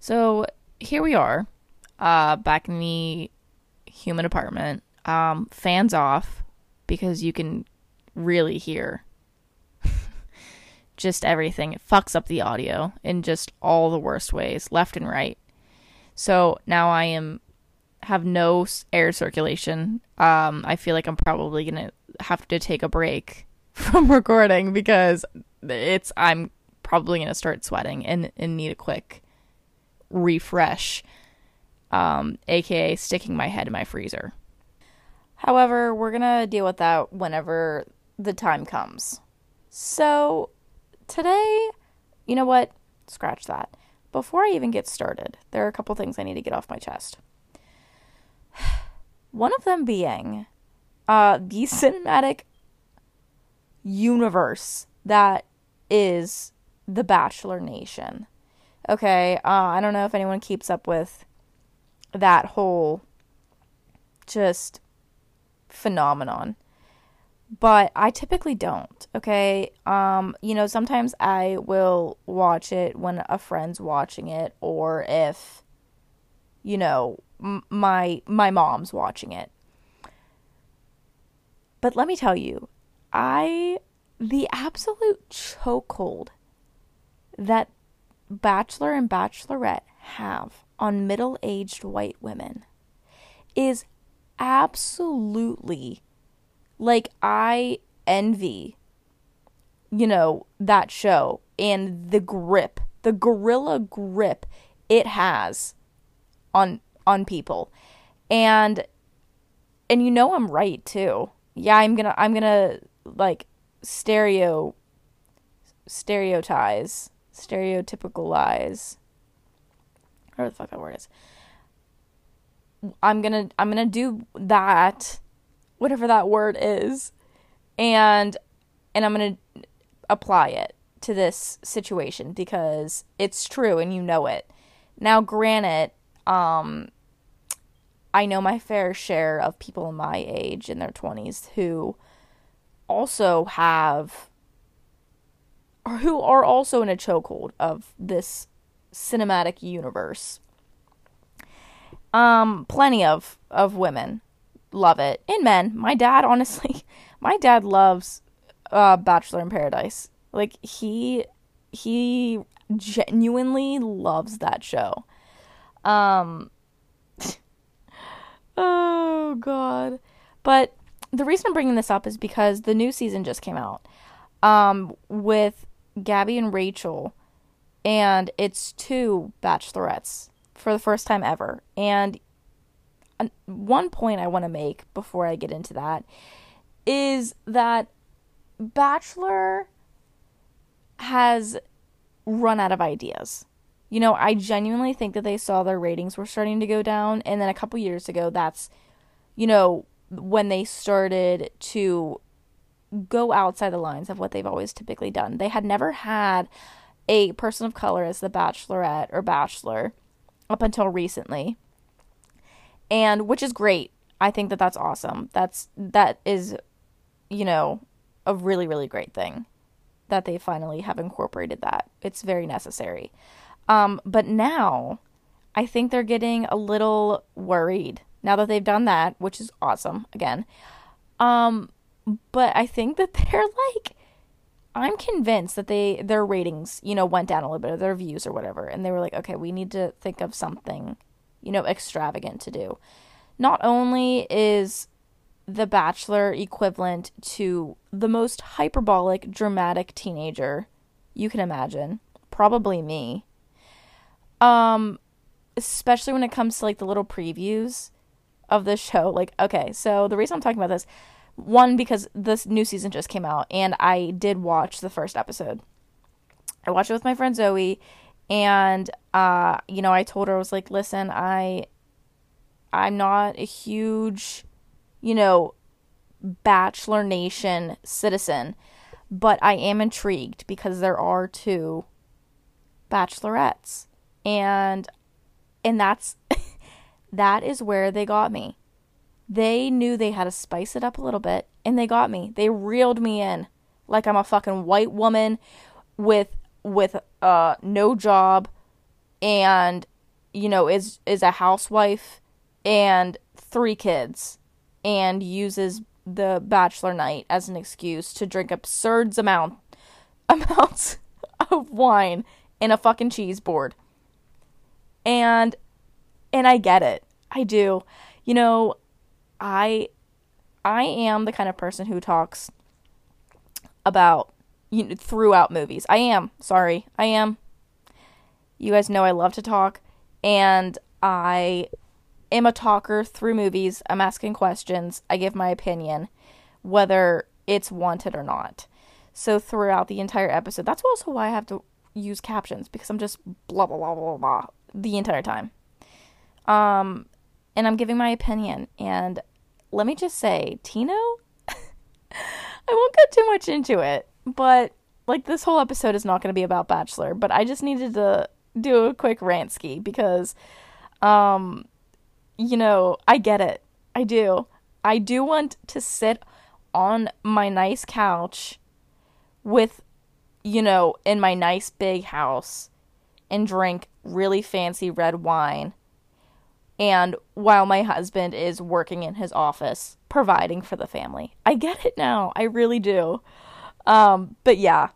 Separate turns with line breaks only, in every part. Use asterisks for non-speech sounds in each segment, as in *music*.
So here we are, uh, back in the human apartment. Um, fans off because you can really hear *laughs* just everything. It fucks up the audio in just all the worst ways, left and right. So now I am have no air circulation. Um, I feel like I'm probably gonna have to take a break *laughs* from recording because it's I'm probably gonna start sweating and, and need a quick refresh. Um, aka sticking my head in my freezer. However, we're gonna deal with that whenever the time comes. So today, you know what? Scratch that. Before I even get started, there are a couple things I need to get off my chest. *sighs* One of them being uh, the cinematic universe that is the Bachelor Nation. Okay, uh, I don't know if anyone keeps up with that whole just phenomenon but I typically don't. Okay. Um, you know, sometimes I will watch it when a friend's watching it or if you know, m- my my mom's watching it. But let me tell you, I the absolute chokehold that bachelor and bachelorette have on middle-aged white women is absolutely like I envy you know that show and the grip the gorilla grip it has on on people. And and you know I'm right too. Yeah I'm gonna I'm gonna like stereo stereotize lies. whatever the fuck that word is I'm gonna I'm gonna do that whatever that word is and and I'm to apply it to this situation because it's true and you know it. Now granted, um I know my fair share of people my age in their 20s who also have who are also in a chokehold of this cinematic universe. Um plenty of of women love it. And men. My dad, *laughs* honestly, my dad loves uh, Bachelor in Paradise. Like he he genuinely loves that show. Um *laughs* Oh god. But the reason I'm bringing this up is because the new season just came out. Um with Gabby and Rachel and it's two bachelorettes for the first time ever. And one point I want to make before I get into that is that Bachelor has run out of ideas. You know, I genuinely think that they saw their ratings were starting to go down, and then a couple years ago, that's, you know, when they started to go outside the lines of what they've always typically done. They had never had a person of color as the bachelorette or bachelor up until recently and which is great. I think that that's awesome. That's that is, you know, a really really great thing that they finally have incorporated that. It's very necessary. Um, but now, I think they're getting a little worried now that they've done that, which is awesome. Again, um, but I think that *laughs* they're like. I'm convinced that they their ratings, you know, went down a little bit, of their views or whatever, and they were like, okay, we need to think of something you know, extravagant to do. Not only is The Bachelor equivalent to the most hyperbolic, dramatic teenager you can imagine, probably me. Um, especially when it comes to like the little previews of the show. Like, okay, so the reason I'm talking about this, one because this new season just came out and I did watch the first episode. I watched it with my friend Zoe and uh you know i told her i was like listen i i'm not a huge you know bachelor nation citizen but i am intrigued because there are two bachelorettes and and that's *laughs* that is where they got me they knew they had to spice it up a little bit and they got me they reeled me in like i'm a fucking white woman with with uh no job and you know, is is a housewife and three kids and uses the bachelor night as an excuse to drink absurd amount *laughs* amounts of wine in a fucking cheese board. And and I get it. I do. You know, I I am the kind of person who talks about you know, throughout movies. I am. Sorry. I am. You guys know I love to talk and I am a talker through movies. I'm asking questions. I give my opinion whether it's wanted or not. So throughout the entire episode, that's also why I have to use captions because I'm just blah blah blah blah blah the entire time. Um and I'm giving my opinion and let me just say, Tino *laughs* I won't get too much into it, but like this whole episode is not going to be about Bachelor, but I just needed to do a quick rant ski because um you know, I get it. I do. I do want to sit on my nice couch with you know, in my nice big house and drink really fancy red wine and while my husband is working in his office providing for the family. I get it now. I really do. Um, but yeah,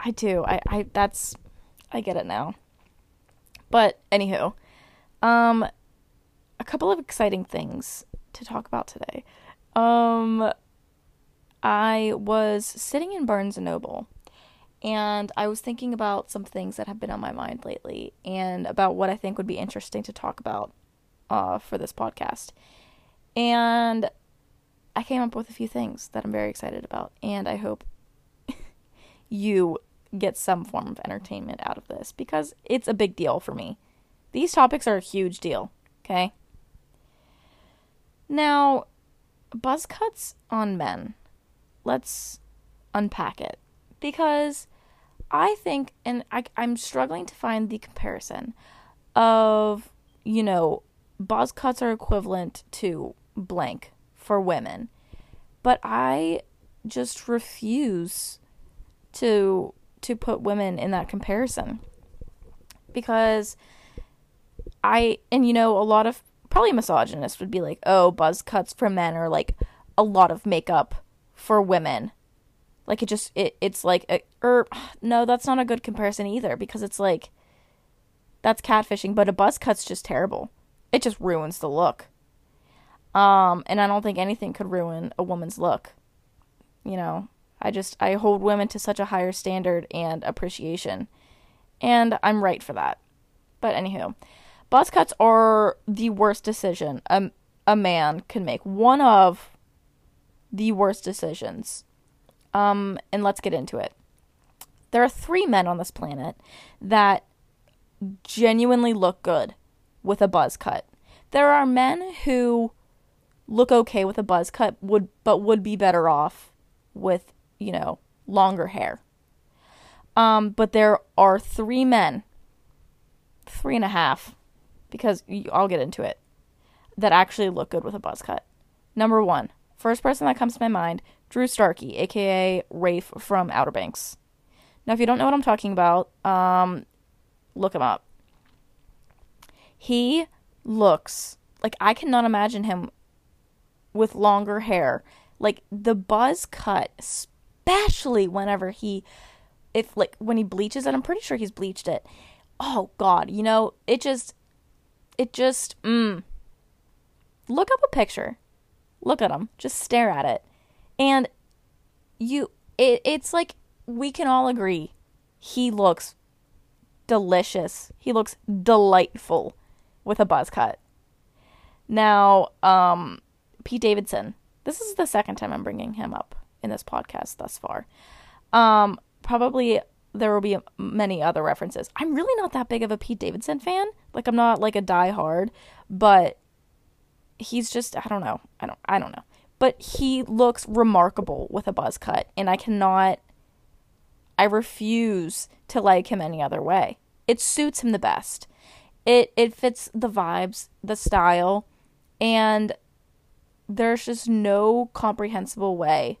I do. I, I that's I get it now. But anywho, um, a couple of exciting things to talk about today. Um, I was sitting in Barnes and Noble and I was thinking about some things that have been on my mind lately and about what I think would be interesting to talk about uh, for this podcast. And I came up with a few things that I'm very excited about, and I hope *laughs* you get some form of entertainment out of this because it's a big deal for me. These topics are a huge deal, okay? Now, buzz cuts on men. Let's unpack it because I think, and I, I'm struggling to find the comparison of, you know, buzz cuts are equivalent to blank for women. But I just refuse to to put women in that comparison. Because I and you know a lot of probably misogynists would be like, "Oh, buzz cuts for men are like a lot of makeup for women." Like it just it it's like a, or er, *sighs* no, that's not a good comparison either because it's like that's catfishing, but a buzz cut's just terrible it just ruins the look. Um, and I don't think anything could ruin a woman's look. You know, I just I hold women to such a higher standard and appreciation. And I'm right for that. But anywho, buzz cuts are the worst decision a, a man can make. One of the worst decisions. Um, and let's get into it. There are three men on this planet that genuinely look good with a buzz cut. There are men who look okay with a buzz cut would but would be better off with, you know, longer hair. Um, but there are three men, three and a half, because I'll get into it, that actually look good with a buzz cut. Number one, first person that comes to my mind, Drew Starkey, aka Rafe from Outer Banks. Now, if you don't know what I'm talking about, um, look him up. He looks like I cannot imagine him with longer hair. Like the buzz cut, especially whenever he, if like when he bleaches it, I'm pretty sure he's bleached it. Oh God, you know it just, it just, mm. Look up a picture, look at him, just stare at it, and you, it, it's like we can all agree, he looks delicious. He looks delightful with a buzz cut. Now, um, Pete Davidson. This is the second time I'm bringing him up in this podcast thus far. Um, probably there will be many other references. I'm really not that big of a Pete Davidson fan. Like I'm not like a die-hard, but he's just I don't know. I don't I don't know. But he looks remarkable with a buzz cut and I cannot I refuse to like him any other way. It suits him the best. It it fits the vibes, the style, and there's just no comprehensible way,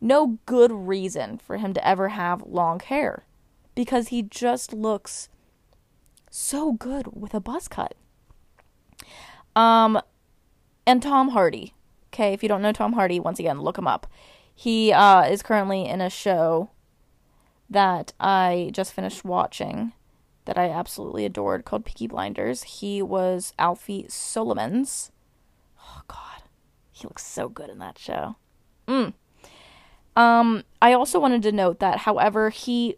no good reason for him to ever have long hair because he just looks so good with a buzz cut. Um, and Tom Hardy. Okay, if you don't know Tom Hardy, once again, look him up. He uh, is currently in a show that I just finished watching that I absolutely adored called Peaky Blinders. He was Alfie Solomons. Oh God, he looks so good in that show. Mm. Um, I also wanted to note that, however, he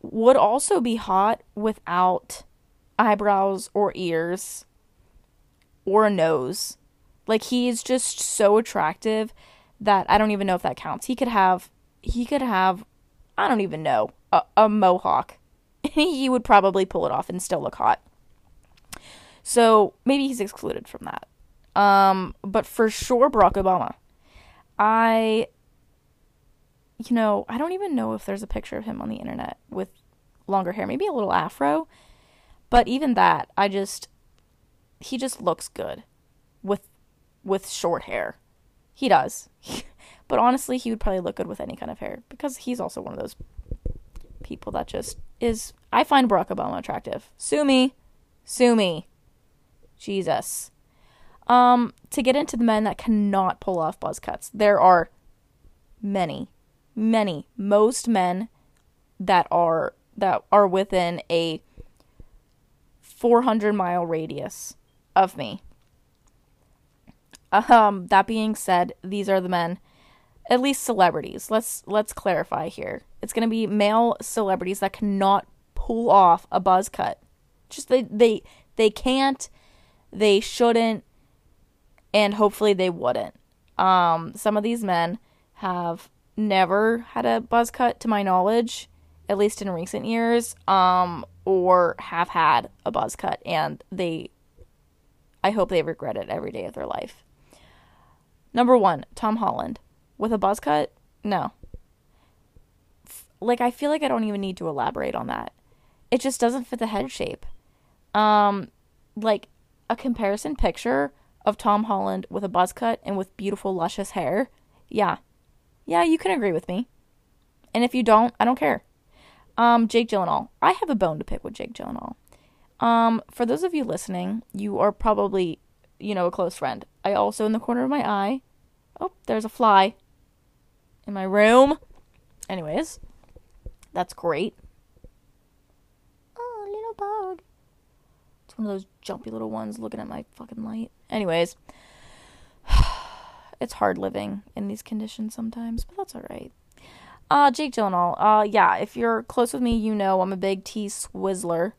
would also be hot without eyebrows or ears or a nose. Like he's just so attractive that I don't even know if that counts. He could have he could have I don't even know a, a mohawk. *laughs* he would probably pull it off and still look hot. So maybe he's excluded from that. Um, but for sure, Barack Obama. I, you know, I don't even know if there's a picture of him on the internet with longer hair, maybe a little afro. But even that, I just, he just looks good with with short hair. He does. *laughs* but honestly, he would probably look good with any kind of hair because he's also one of those people that just is. I find Barack Obama attractive. Sue me. Sue me. Jesus. Um, to get into the men that cannot pull off buzz cuts, there are many, many, most men that are that are within a 400 mile radius of me. Um, that being said, these are the men, at least celebrities. Let's let's clarify here. It's to be male celebrities that cannot pull off a buzz cut. Just they they they can't, they shouldn't, and hopefully they wouldn't. Um, some of these men have never had a buzz cut, to my knowledge, at least in recent years, um, or have had a buzz cut, and they. I hope they regret it every day of their life. Number one, Tom Holland. With a buzz cut? No. Like, I feel like I don't even need to elaborate on that. It just doesn't fit the head shape. Um, like, a comparison picture of Tom Holland with a buzz cut and with beautiful, luscious hair. Yeah. Yeah, you can agree with me. And if you don't, I don't care. Um, Jake Gyllenhaal. I have a bone to pick with Jake Gyllenhaal. Um, for those of you listening, you are probably you know, a close friend. I also, in the corner of my eye, oh, there's a fly in my room. Anyways, that's great. Oh, little bug. It's one of those jumpy little ones looking at my fucking light. Anyways, *sighs* it's hard living in these conditions sometimes, but that's alright. Uh, Jake Gyllenhaal. Uh, yeah, if you're close with me, you know I'm a big T Swizzler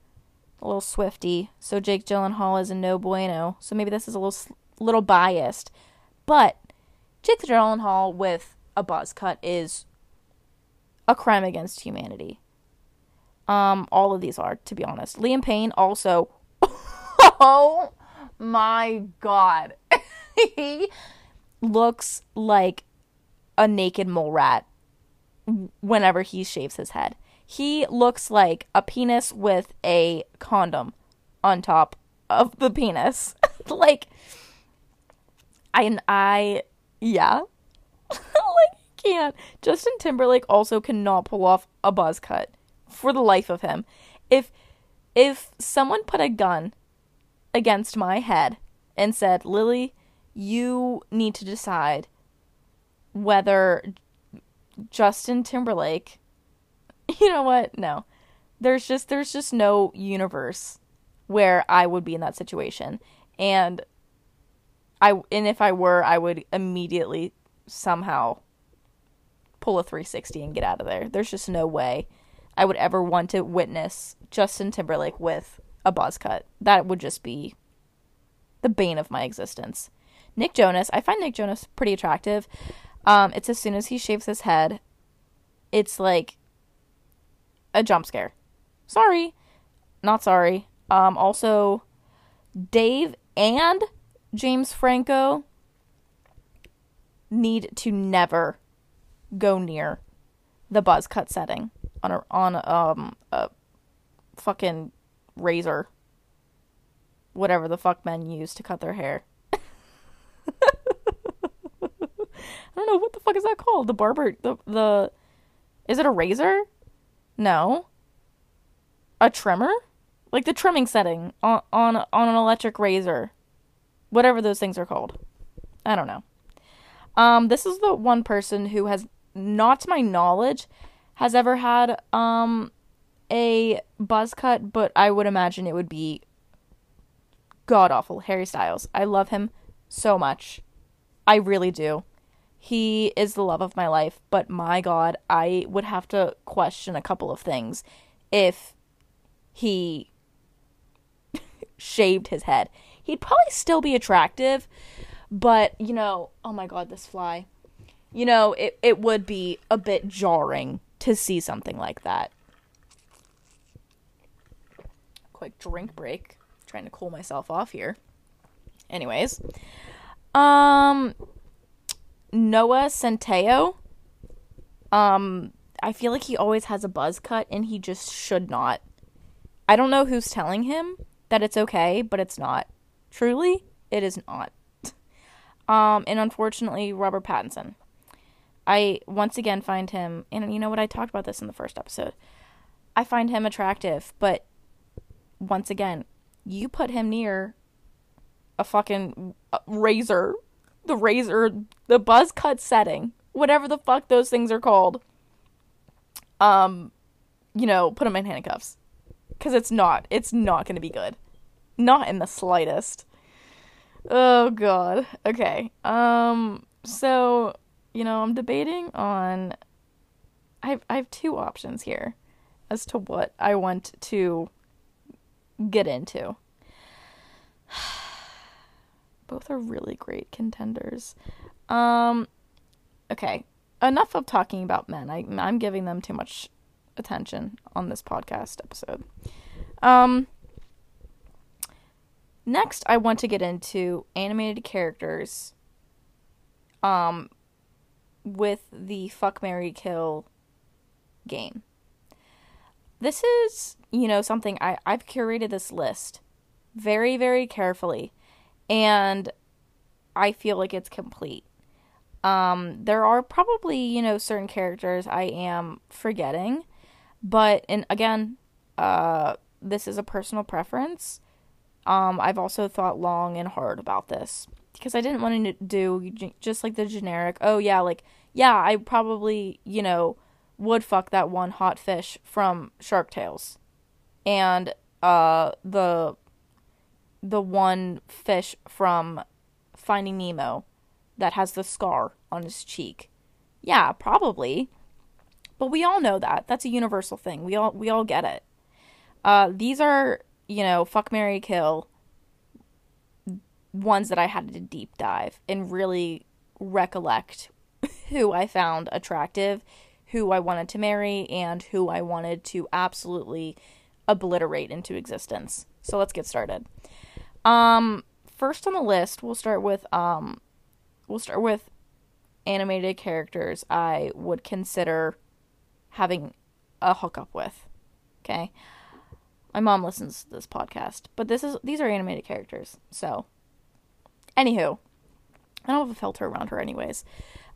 a little swifty. So Jake Gyllenhaal is a no bueno. So maybe this is a little little biased, but Jake Gyllenhaal with a buzz cut is a crime against humanity. Um, all of these are, to be honest. Liam Payne also. *laughs* oh my god, *laughs* he looks like a naked mole rat whenever he shaves his head. He looks like a penis with a condom on top of the penis. *laughs* like I I yeah. *laughs* like can't. Justin Timberlake also cannot pull off a buzz cut for the life of him. If if someone put a gun against my head and said, "Lily, you need to decide whether Justin Timberlake *laughs* you know what? No. There's just there's just no universe where I would be in that situation. And I and if I were, I would immediately somehow pull a 360 and get out of there. There's just no way I would ever want to witness Justin Timberlake with a buzz cut. That would just be the bane of my existence. Nick Jonas, I find Nick Jonas pretty attractive. Um, it's as soon as he shaves his head, it's like a jump scare. Sorry. Not sorry. Um, also, Dave and James Franco need to never go near the buzz cut setting on a on um a fucking razor whatever the fuck men use to cut their hair. *laughs* I don't know what the fuck is that called? The barber the the is it a razor? No. A trimmer? like the trimming setting on on on an electric razor, whatever those things are called. I don't know. Um, this is the one person who has, not to my knowledge, has ever had um a buzz cut, but I would imagine it would be god awful. Harry Styles. I love him so much. I really do. He is the love of my life, but my god, I would have to question a couple of things if he *laughs* shaved his head. He'd probably still be attractive, but you know, oh my god, this fly. You know, it it would be a bit jarring to see something like that. Quick drink break. Trying to cool myself off here. Anyways, um Noah Centineo. Um I feel like he always has a buzz cut and he just should not. I don't know who's telling him that it's okay, but it's not. Truly, it is not. Um, and unfortunately, Robert Pattinson. I once again find him, and you know what? I talked about this in the first episode. I find him attractive, but once again, you put him near a fucking uh, razor, the razor, the buzz cut setting, whatever the fuck those things are called. Um, you know, put him in handcuffs because it's not, it's not to be good, not in the slightest. Oh god. Okay. Um so, you know, I'm debating on I have, I have two options here as to what I want to get into. *sighs* Both are really great contenders. Um okay. Enough of talking about men. I I'm giving them too much attention on this podcast episode. Um Next, I want to get into animated characters um with the fuck Mary kill game. This is, you know, something I I've curated this list very very carefully and I feel like it's complete. Um there are probably, you know, certain characters I am forgetting, but and again, uh this is a personal preference um, I've also thought long and hard about this because I didn't want to do just like the generic, oh yeah, like, yeah, I probably, you know, would fuck that one hot fish from Shark Tales. And uh the the one fish from Finding Nemo that has the scar on his cheek. Yeah, probably. But we all know that. That's a universal thing. We all we all get it. Uh these are you know, fuck Mary Kill ones that I had to deep dive and really recollect who I found attractive, who I wanted to marry, and who I wanted to absolutely obliterate into existence. So let's get started. Um first on the list, we'll start with um we'll start with animated characters I would consider having a hookup with. Okay? My mom listens to this podcast, but this is these are animated characters. So, anywho, I don't have a filter around her, anyways.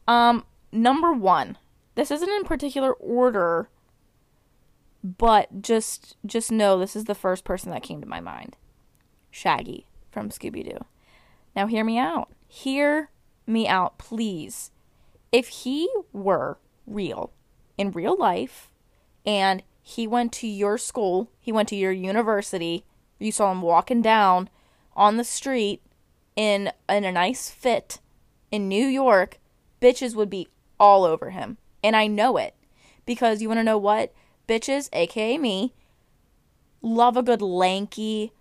Um, number one. This isn't in particular order, but just just know this is the first person that came to my mind. Shaggy from Scooby Doo. Now, hear me out. Hear me out, please. If he were real in real life and he went to your school, he went to your university, you saw him walking down on the street in in a nice fit in New York, bitches would be all over him. And I know it. Because you want to know what? Bitches, aka me, love a good lanky,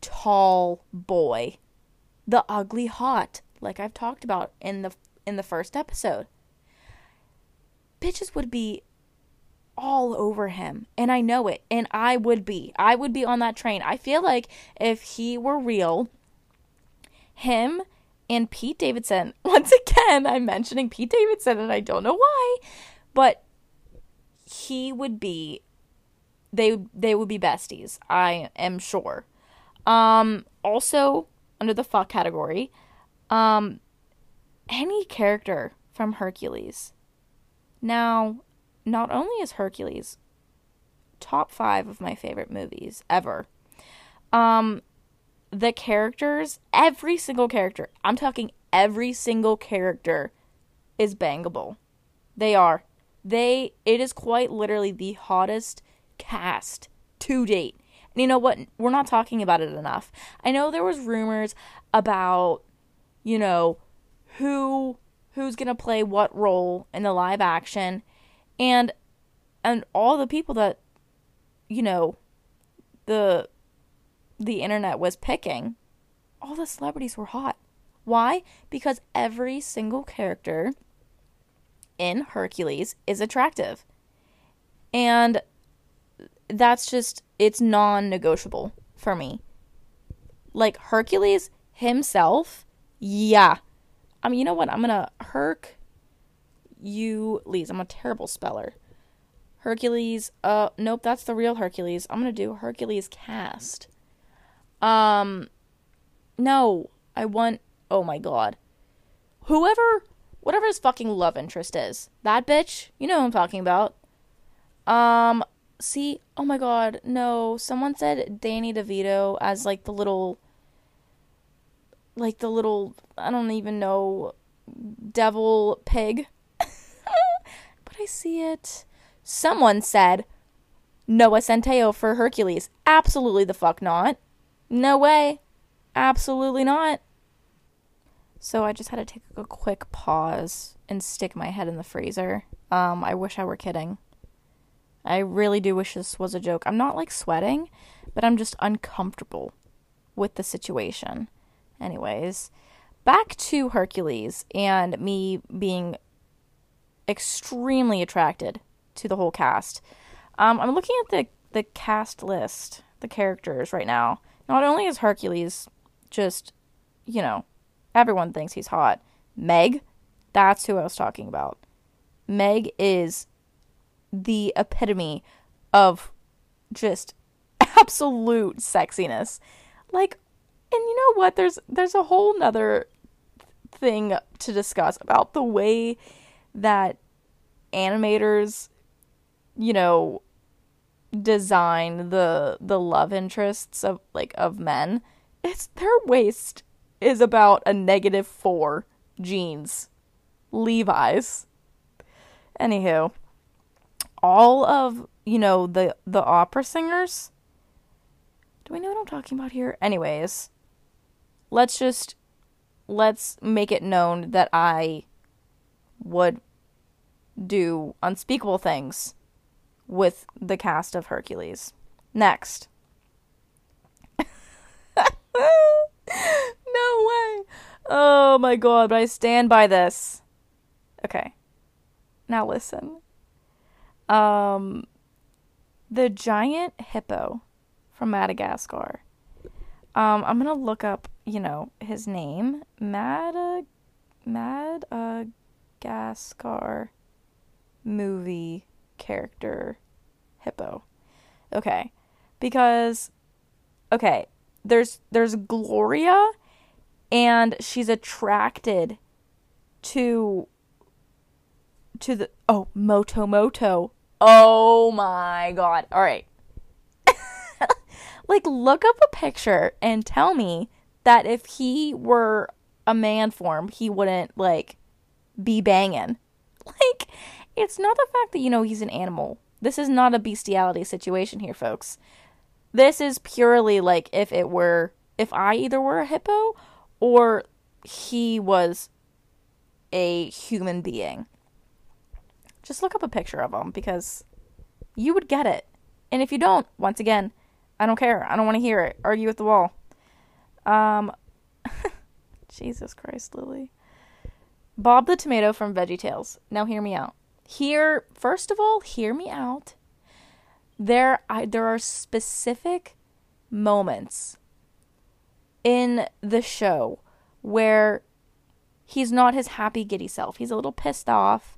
tall boy. The ugly hot, like I've talked about in the in the first episode. Bitches would be all over him. And I know it. And I would be. I would be on that train. I feel like if he were real, him and Pete Davidson, *laughs* once again, I'm mentioning Pete Davidson and I don't know why, but he would be they they would be besties. I am sure. Um also under the fuck category, um any character from Hercules. Now, not only is Hercules top five of my favorite movies ever, Um, the characters, every single character, I'm talking every single character is bangable. They are. They, it is quite literally the hottest cast to date. And you know what? We're not talking about it enough. I know there was rumors about, you know, who who's going to play what role in the live action and and all the people that you know the the internet was picking all the celebrities were hot. Why? Because every single character in Hercules is attractive. And that's just it's non-negotiable for me. Like Hercules himself yeah. I mean, you know what? I'm gonna Herc you Lees. I'm a terrible speller. Hercules. Uh, nope, that's the real Hercules. I'm gonna do Hercules cast. Um, no, I want. Oh my god, whoever, whatever his fucking love interest is, that bitch. You know who I'm talking about. Um, see, oh my god, no. Someone said Danny DeVito as like the little like the little I don't even know devil pig. But I see it. Someone said Noah Centineo for Hercules. Absolutely the fuck not. No way. Absolutely not. So I just had to take a quick pause and stick my head in the freezer. Um, I wish I were kidding. I really do wish this was a joke. I'm not like sweating, but I'm just uncomfortable with the situation. Anyways, back to Hercules and me being extremely attracted to the whole cast. Um, I'm looking at the the cast list, the characters right now. Not only is Hercules just, you know, everyone thinks he's hot. Meg, that's who I was talking about. Meg is the epitome of just *laughs* absolute sexiness. Like and you know what? There's there's a whole nother thing to discuss about the way that animators, you know, design the the love interests of like of men. It's their waist is about a negative four jeans. Levi's. Anywho, all of you know the the opera singers. Do we know what I'm talking about here? Anyways, let's just let's make it known that I would do unspeakable things with the cast of Hercules. Next. *laughs* no way. Oh my god, but I stand by this. Okay. Now listen. Um the giant hippo from Madagascar. Um I'm going to look up you know, his name, Mad Madagascar movie character hippo. Okay. Because okay, there's there's Gloria and she's attracted to to the oh Moto Moto. Oh my god. All right. *laughs* like look up a picture and tell me that if he were a man form, he wouldn't like be banging. *laughs* Like, it's not the fact that you know he's an animal. This is not a bestiality situation here, folks. This is purely like if it were if I either were a hippo or he was a human being. Just look up a picture of him because you would get it. And if you don't, once again, I don't care. I don't want to hear it. Argue with the wall. Um, *laughs* Jesus Christ, Lily. Bob the tomato from Veggie Tales. Now hear me out. Here, first of all, hear me out. There, I, there are specific moments in the show where he's not his happy giddy self. He's a little pissed off,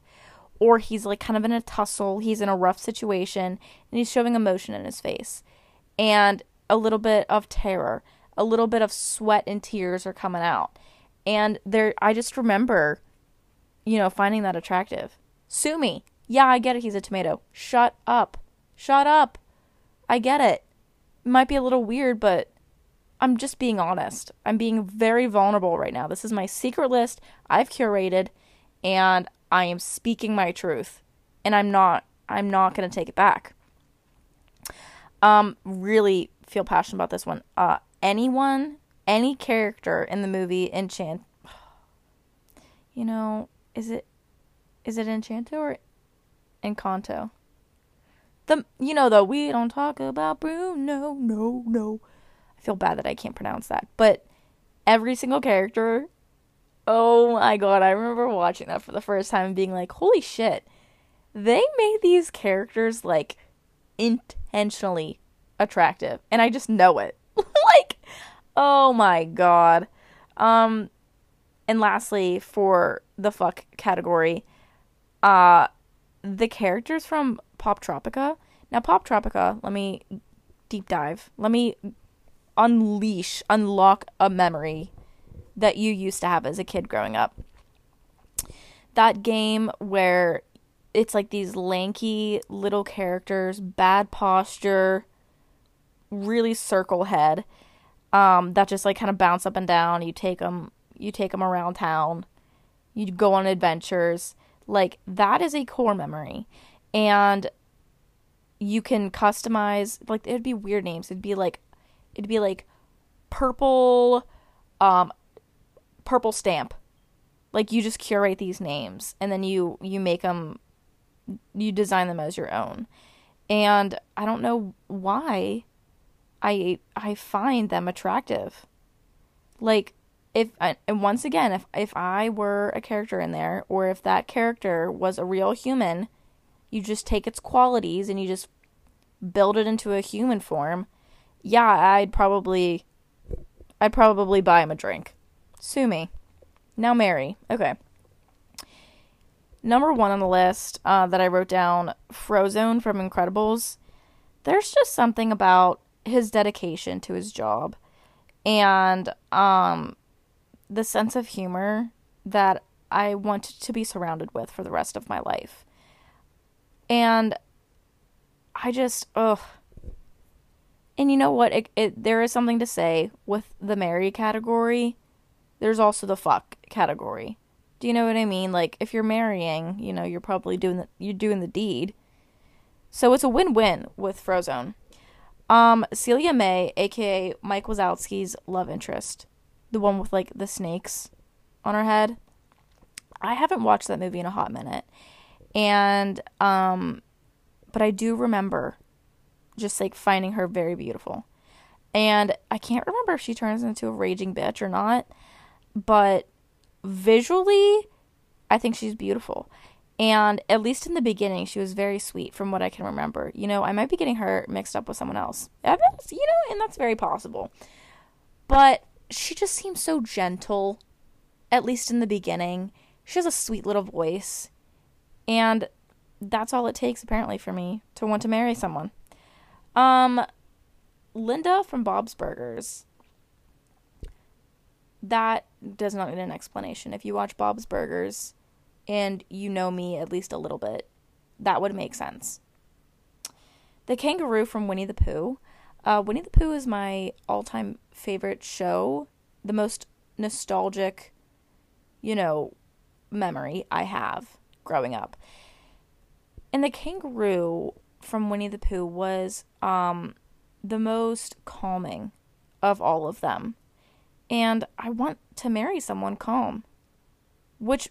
or he's like kind of in a tussle. He's in a rough situation, and he's showing emotion in his face, and a little bit of terror a little bit of sweat and tears are coming out. And there I just remember, you know, finding that attractive. Sue me. Yeah, I get it, he's a tomato. Shut up. Shut up. I get it. it might be a little weird, but I'm just being honest. I'm being very vulnerable right now. This is my secret list I've curated and I am speaking my truth. And I'm not I'm not going to take it back. Um really feel passionate about this one. Uh anyone, any character in the movie Enchant *sighs* You know, is it is it Enchanto or Encanto? The you know though, we don't talk about Bruno, No, no, no. I feel bad that I can't pronounce that. But every single character, oh my god, I remember watching that for the first time and being like, holy shit. They made these characters like intentionally attractive. And I just know it. *laughs* like, oh my god. Um and lastly, for the fuck category, uh the characters from Poptropica. Now Poptropica, let me deep dive. Let me unleash, unlock a memory that you used to have as a kid growing up. That game where it's like these lanky little characters, bad posture, really circle head, um, that just like kind of bounce up and down. You take them, you take them around town, you go on adventures. Like that is a core memory, and you can customize. Like it'd be weird names. It'd be like it'd be like purple um purple stamp like you just curate these names and then you you make them you design them as your own and i don't know why i i find them attractive like if and once again if if i were a character in there or if that character was a real human you just take its qualities and you just build it into a human form yeah, I'd probably I'd probably buy him a drink. Sue me. Now Mary. Okay. Number one on the list uh, that I wrote down, Frozone from Incredibles. There's just something about his dedication to his job and um, the sense of humor that I wanted to be surrounded with for the rest of my life. And I just, ugh, and you know what? It, it, there is something to say with the marry category. There's also the fuck category. Do you know what I mean? Like if you're marrying, you know, you're probably doing the you're doing the deed. So it's a win-win with Frozone. Um, Celia Mae, aka Mike Wazowski's love interest, the one with like the snakes on her head. I haven't watched that movie in a hot minute, and um, but I do remember just like finding her very beautiful. And I can't remember if she turns into a raging bitch or not, but visually, I think she's beautiful. And at least in the beginning, she was very sweet from what I can remember. You know, I might be getting her mixed up with someone else. You know, and that's very possible. But she just seems so gentle, at least in the beginning. She has a sweet little voice. And that's all it takes, apparently, for me to want to marry someone. Um, Linda from Bob's Burgers. That does not need an explanation. If you watch Bob's Burgers and you know me at least a little bit, that would make sense. The kangaroo from Winnie the Pooh. Uh, Winnie the Pooh is my all time favorite show, the most nostalgic, you know, memory I have growing up. And the kangaroo from Winnie the Pooh was um, the most calming of all of them. And I want to marry someone calm. Which,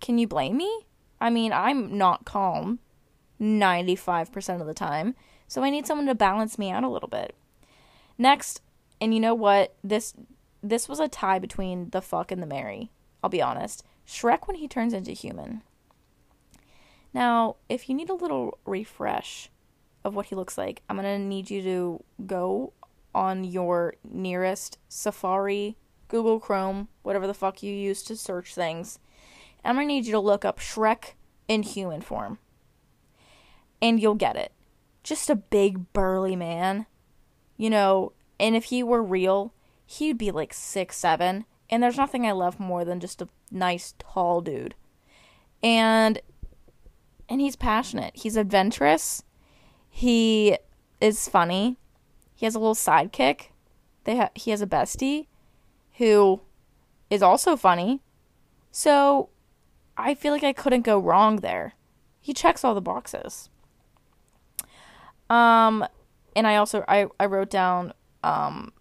can you blame me? I mean, I'm not calm 95% of the time. So I need someone to balance me out a little bit. Next, and you know what? This this was a tie between the fuck and the Mary. I'll be honest. Shrek when he turns into human. Now, if you need a little refresh of what he looks like, I'm going to need you to go on your nearest Safari, Google Chrome, whatever the fuck you use to search things. I'm going to need you to look up Shrek in human form. And you'll get it. Just a big burly man. You know, and if he were real, he'd be like six seven. And there's nothing I love more than just a nice tall dude. And and he's passionate. He's adventurous. He is funny. He has a little sidekick They ha- he has a bestie who is also funny. So I feel like I couldn't go wrong there. He checks all the boxes. Um and I also I, I wrote down um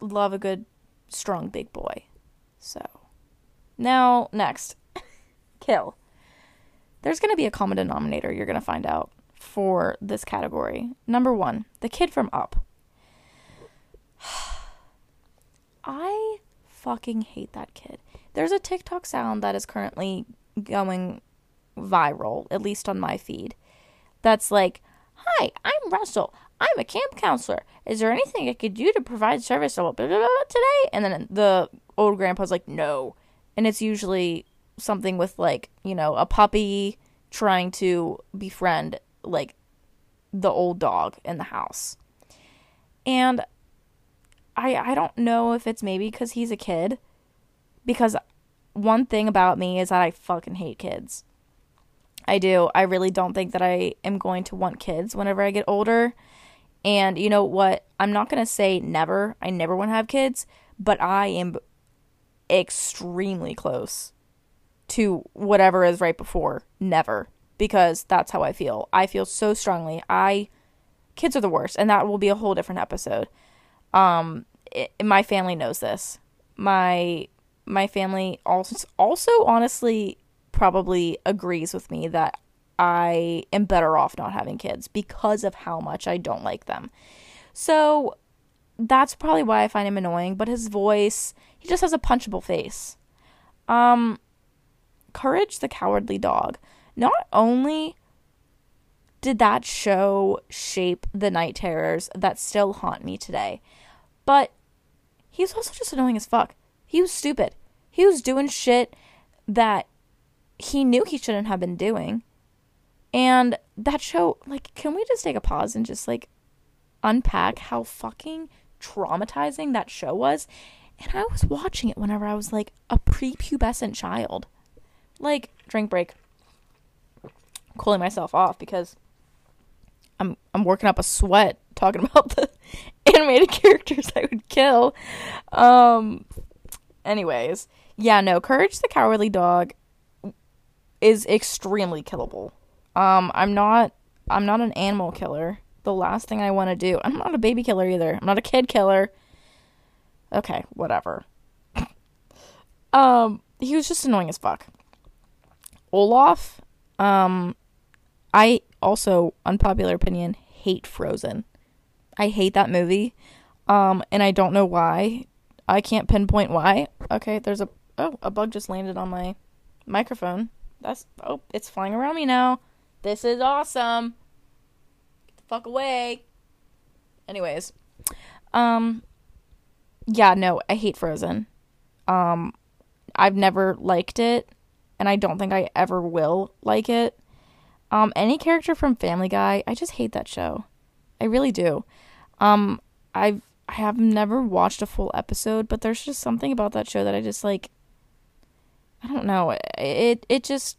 love a good strong big boy. So now next *laughs* kill. There's to be a common denominator you're to find out for this category. Number 1, the kid from Up. *sighs* I fucking hate that kid. There's a TikTok sound that is currently going viral, at least on my feed. That's like, "Hi, I'm Russell. I'm a camp counselor. Is there anything I could do to provide service today?" And then the old grandpa's like, "No." And it's usually something with like, you know, a puppy trying to befriend like the old dog in the house. And I I don't know if it's maybe cuz he's a kid because one thing about me is that I fucking hate kids. I do. I really don't think that I am going to want kids whenever I get older. And you know what? I'm not going to say never. I never want to have kids, but I am extremely close to whatever is right before never because that's how I feel. I feel so strongly. I kids are the worst and that will be a whole different episode. Um it, my family knows this. My my family also also honestly probably agrees with me that I am better off not having kids because of how much I don't like them. So that's probably why I find him annoying, but his voice, he just has a punchable face. Um Courage the Cowardly Dog. Not only did that show shape the night terrors that still haunt me today, but he was also just annoying as fuck. He was stupid. He was doing shit that he knew he shouldn't have been doing. And that show, like, can we just take a pause and just, like, unpack how fucking traumatizing that show was? And I was watching it whenever I was, like, a prepubescent child. Like, drink break. Cooling myself off because I'm I'm working up a sweat talking *laughs* about the animated characters I would kill. Um anyways, yeah, no, Courage the Cowardly Dog is extremely killable. Um I'm not I'm not an animal killer. The last thing I want to do. I'm not a baby killer either. I'm not a kid killer. Okay, whatever. *laughs* um he was just annoying as fuck. Olaf, um I also unpopular opinion hate Frozen. I hate that movie. Um and I don't know why. I can't pinpoint why. Okay, there's a oh, a bug just landed on my microphone. That's oh, it's flying around me now. This is awesome. Get the fuck away. Anyways, um yeah, no, I hate Frozen. Um I've never liked it and I don't think I ever will like it. Um any character from Family Guy, I just hate that show. I really do. Um I've I have never watched a full episode, but there's just something about that show that I just like I don't know. It it just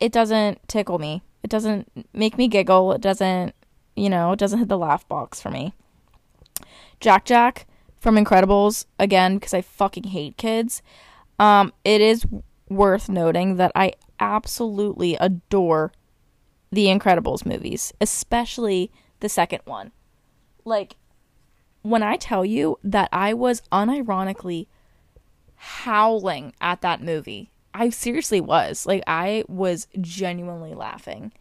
it doesn't tickle me. It doesn't make me giggle. It doesn't, you know, it doesn't hit the laugh box for me. Jack Jack from Incredibles again because I fucking hate kids. Um it is worth noting that I absolutely adore the Incredibles movies, especially the second one. Like when I tell you that I was unironically howling at that movie, I seriously was. Like, I was genuinely laughing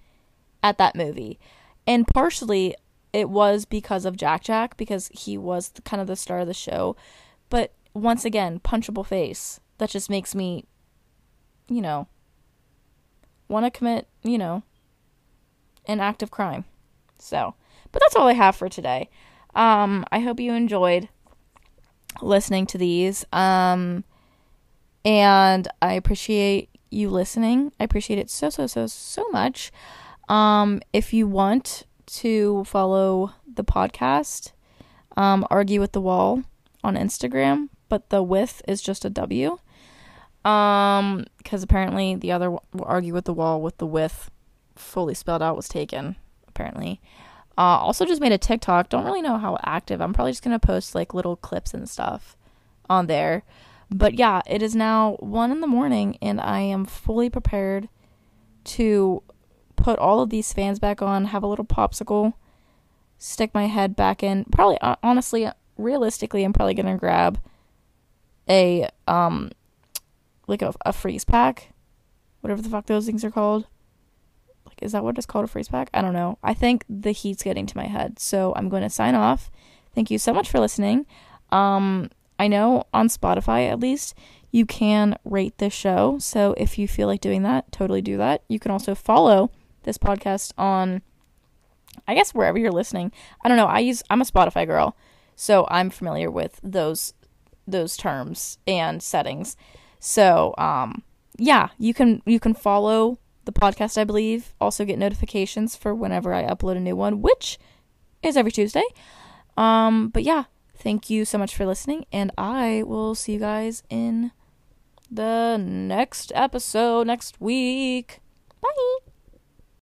at that movie. And partially it was because of Jack Jack, because he was the, kind of the star of the show. But once again, punchable face. That just makes me, you know, want to commit, you know, an act of crime. So, but that's all I have for today. Um, I hope you enjoyed listening to these. Um, and I appreciate you listening. I appreciate it so, so, so, so much. Um, if you want to follow the podcast, um, Argue with the Wall on Instagram, but the with is just a W. Um, because apparently the other Argue with the Wall with the with fully spelled out was taken, apparently. Uh, also, just made a TikTok. Don't really know how active. I'm probably just gonna post like little clips and stuff on there. But yeah, it is now one in the morning, and I am fully prepared to put all of these fans back on, have a little popsicle, stick my head back in. Probably, honestly, realistically, I'm probably gonna grab a um like a, a freeze pack, whatever the fuck those things are called. Like, is that what it's called? A freeze pack? I don't know. I think the heat's getting to my head, so I'm going to sign off. Thank you so much for listening. Um, I know on Spotify at least you can rate this show. So if you feel like doing that, totally do that. You can also follow this podcast on I guess wherever you're listening. I don't know. I use I'm a Spotify girl, so I'm familiar with those those terms and settings. So, um yeah, you can you can follow the podcast, I believe. Also get notifications for whenever I upload a new one, which is every Tuesday. Um but yeah, Thank you so much for listening, and I will see you guys in the next episode next week. Bye.